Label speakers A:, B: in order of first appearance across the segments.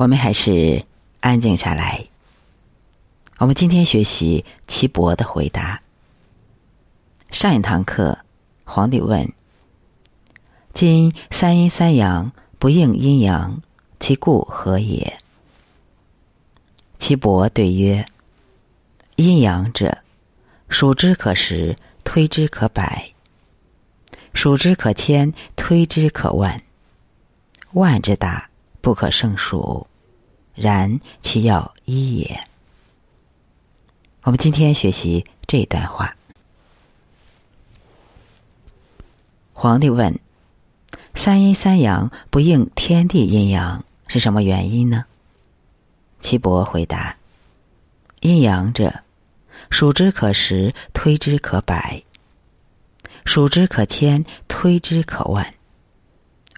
A: 我们还是安静下来。我们今天学习岐伯的回答。上一堂课，皇帝问：“今三阴三阳不应阴阳，其故何也？”岐伯对曰：“阴阳者，数之可十，推之可百；数之可千，推之可万。万之大，不可胜数。”然其要一也。我们今天学习这段话。皇帝问：“三阴三阳不应天地阴阳，是什么原因呢？”岐伯回答：“阴阳者，数之可十，推之可百；数之可千，推之可万。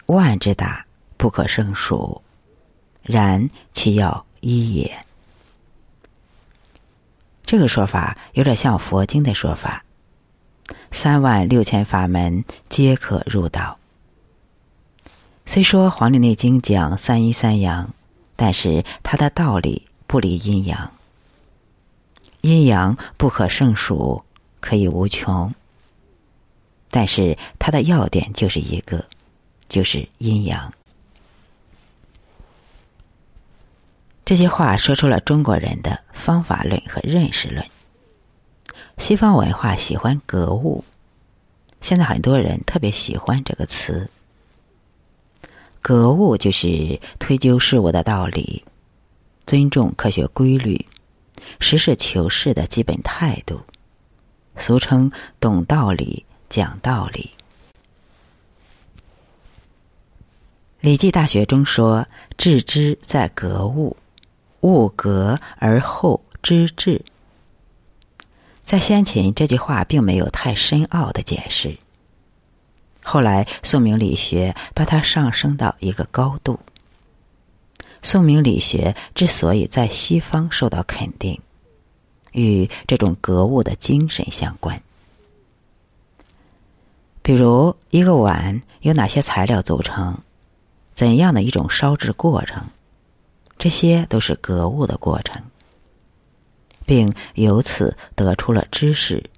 A: 万之大，不可胜数。”然其要一也。这个说法有点像佛经的说法：“三万六千法门皆可入道。”虽说《黄帝内经》讲三阴三阳，但是它的道理不离阴阳。阴阳不可胜数，可以无穷。但是它的要点就是一个，就是阴阳。这些话说出了中国人的方法论和认识论。西方文化喜欢格物，现在很多人特别喜欢这个词。格物就是推究事物的道理，尊重科学规律，实事求是的基本态度，俗称懂道理、讲道理。《礼记大学》中说：“致知在格物。”物格而后知至，在先秦这句话并没有太深奥的解释。后来宋明理学把它上升到一个高度。宋明理学之所以在西方受到肯定，与这种格物的精神相关。比如，一个碗由哪些材料组成，怎样的一种烧制过程。这些都是格物的过程，并由此得出了知识，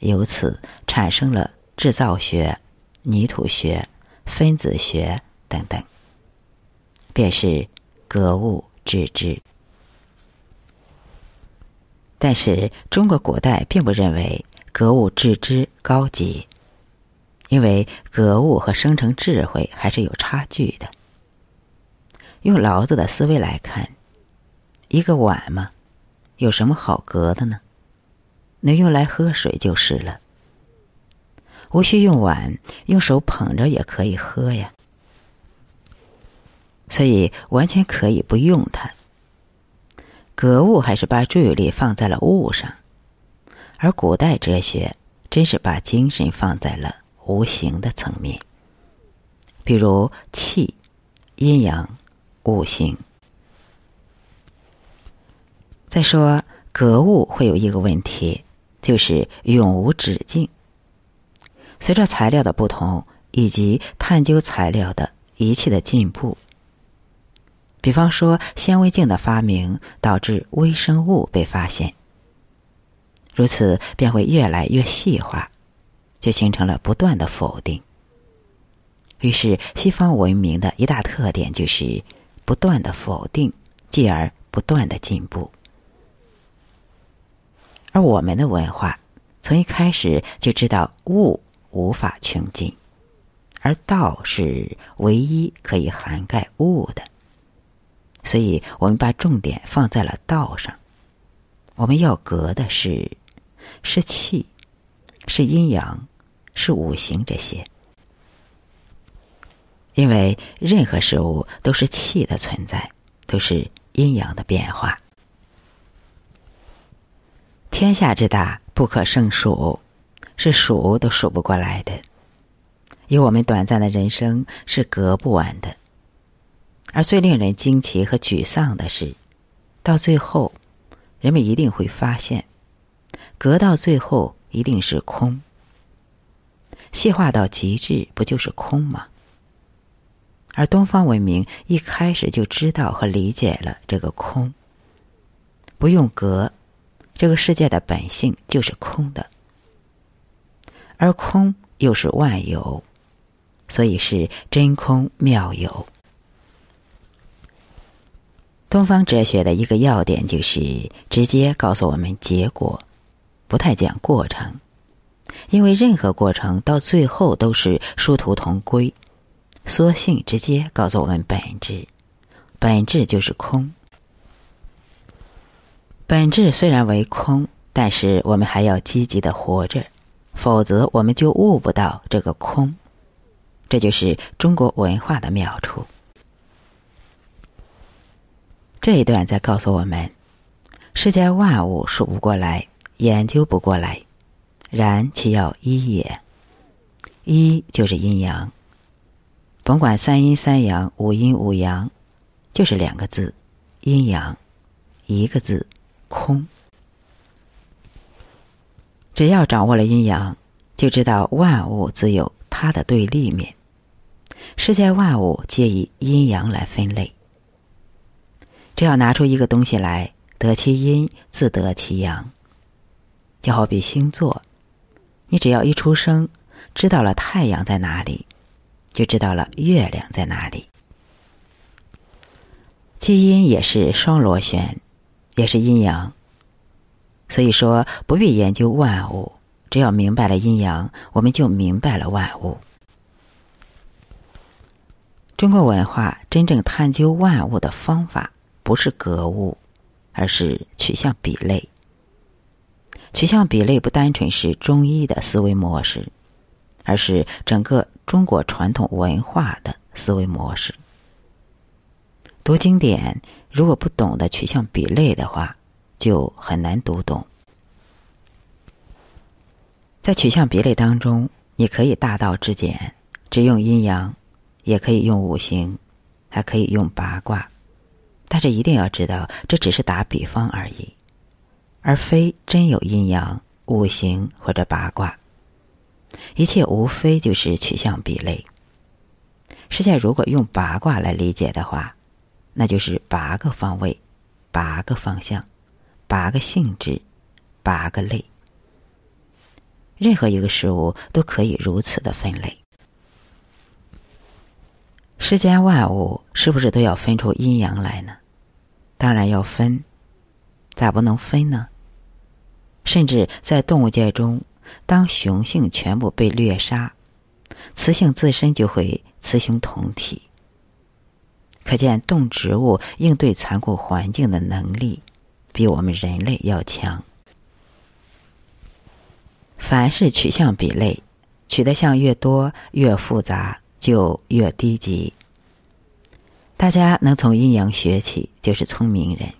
A: 由此产生了制造学、泥土学、分子学等等，便是格物致知。但是中国古代并不认为格物致知高级，因为格物和生成智慧还是有差距的。用老子的思维来看，一个碗嘛，有什么好隔的呢？能用来喝水就是了，无需用碗，用手捧着也可以喝呀。所以完全可以不用它。格物还是把注意力放在了物上，而古代哲学真是把精神放在了无形的层面，比如气、阴阳。五行。再说格物会有一个问题，就是永无止境。随着材料的不同以及探究材料的仪器的进步，比方说显微镜的发明导致微生物被发现，如此便会越来越细化，就形成了不断的否定。于是西方文明的一大特点就是。不断的否定，继而不断的进步。而我们的文化从一开始就知道物无法穷尽，而道是唯一可以涵盖物的，所以我们把重点放在了道上。我们要隔的是是气，是阴阳，是五行这些。因为任何事物都是气的存在，都是阴阳的变化。天下之大，不可胜数，是数都数不过来的。以我们短暂的人生，是隔不完的。而最令人惊奇和沮丧的是，到最后，人们一定会发现，隔到最后一定是空。细化到极致，不就是空吗？而东方文明一开始就知道和理解了这个空，不用格，这个世界的本性就是空的，而空又是万有，所以是真空妙有。东方哲学的一个要点就是直接告诉我们结果，不太讲过程，因为任何过程到最后都是殊途同归。索性直接告诉我们本质，本质就是空。本质虽然为空，但是我们还要积极的活着，否则我们就悟不到这个空。这就是中国文化的妙处。这一段在告诉我们：世间万物数不过来，研究不过来，然其要一也。一就是阴阳，甭管三阴三阳、五阴五阳，就是两个字：阴阳；一个字：空。只要掌握了阴阳，就知道万物自有它的对立面。世间万物皆以阴阳来分类。只要拿出一个东西来，得其阴，自得其阳。就好比星座，你只要一出生，知道了太阳在哪里，就知道了月亮在哪里。基因也是双螺旋，也是阴阳。所以说，不必研究万物，只要明白了阴阳，我们就明白了万物。中国文化真正探究万物的方法。不是格物，而是取向比类。取向比类不单纯是中医的思维模式，而是整个中国传统文化的思维模式。读经典，如果不懂得取向比类的话，就很难读懂。在取向比类当中，你可以大道至简，只用阴阳，也可以用五行，还可以用八卦。但是一定要知道，这只是打比方而已，而非真有阴阳、五行或者八卦。一切无非就是取向比类。世界如果用八卦来理解的话，那就是八个方位、八个方向、八个性质、八个类。任何一个事物都可以如此的分类。世间万物是不是都要分出阴阳来呢？当然要分，咋不能分呢？甚至在动物界中，当雄性全部被掠杀，雌性自身就会雌雄同体。可见动植物应对残酷环境的能力，比我们人类要强。凡是取向比类，取的项越多，越复杂。就越低级。大家能从阴阳学起，就是聪明人。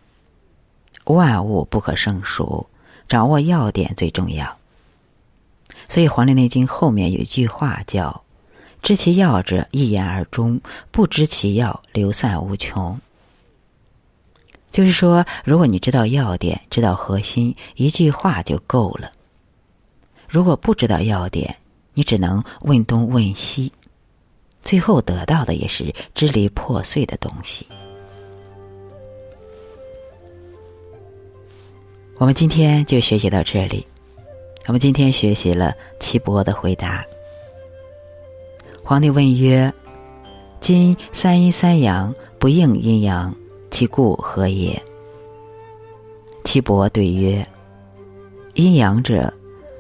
A: 万物不可胜数，掌握要点最重要。所以《黄帝内经》后面有一句话叫：“知其要者，一言而终；不知其要，流散无穷。”就是说，如果你知道要点，知道核心，一句话就够了。如果不知道要点，你只能问东问西。最后得到的也是支离破碎的东西。我们今天就学习到这里。我们今天学习了岐伯的回答。皇帝问曰：“今三阴三阳不应阴阳，其故何也？”岐伯对曰：“阴阳者，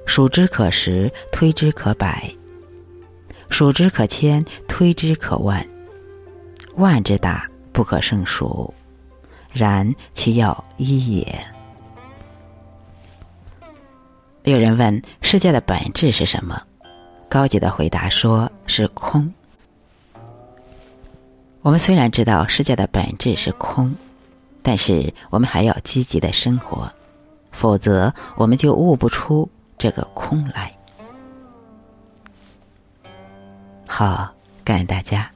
A: 数之可十，推之可百。”数之可千，推之可万。万之大，不可胜数。然其要一也。有人问：世界的本质是什么？高级的回答说是空。我们虽然知道世界的本质是空，但是我们还要积极的生活，否则我们就悟不出这个空来。好，感恩大家。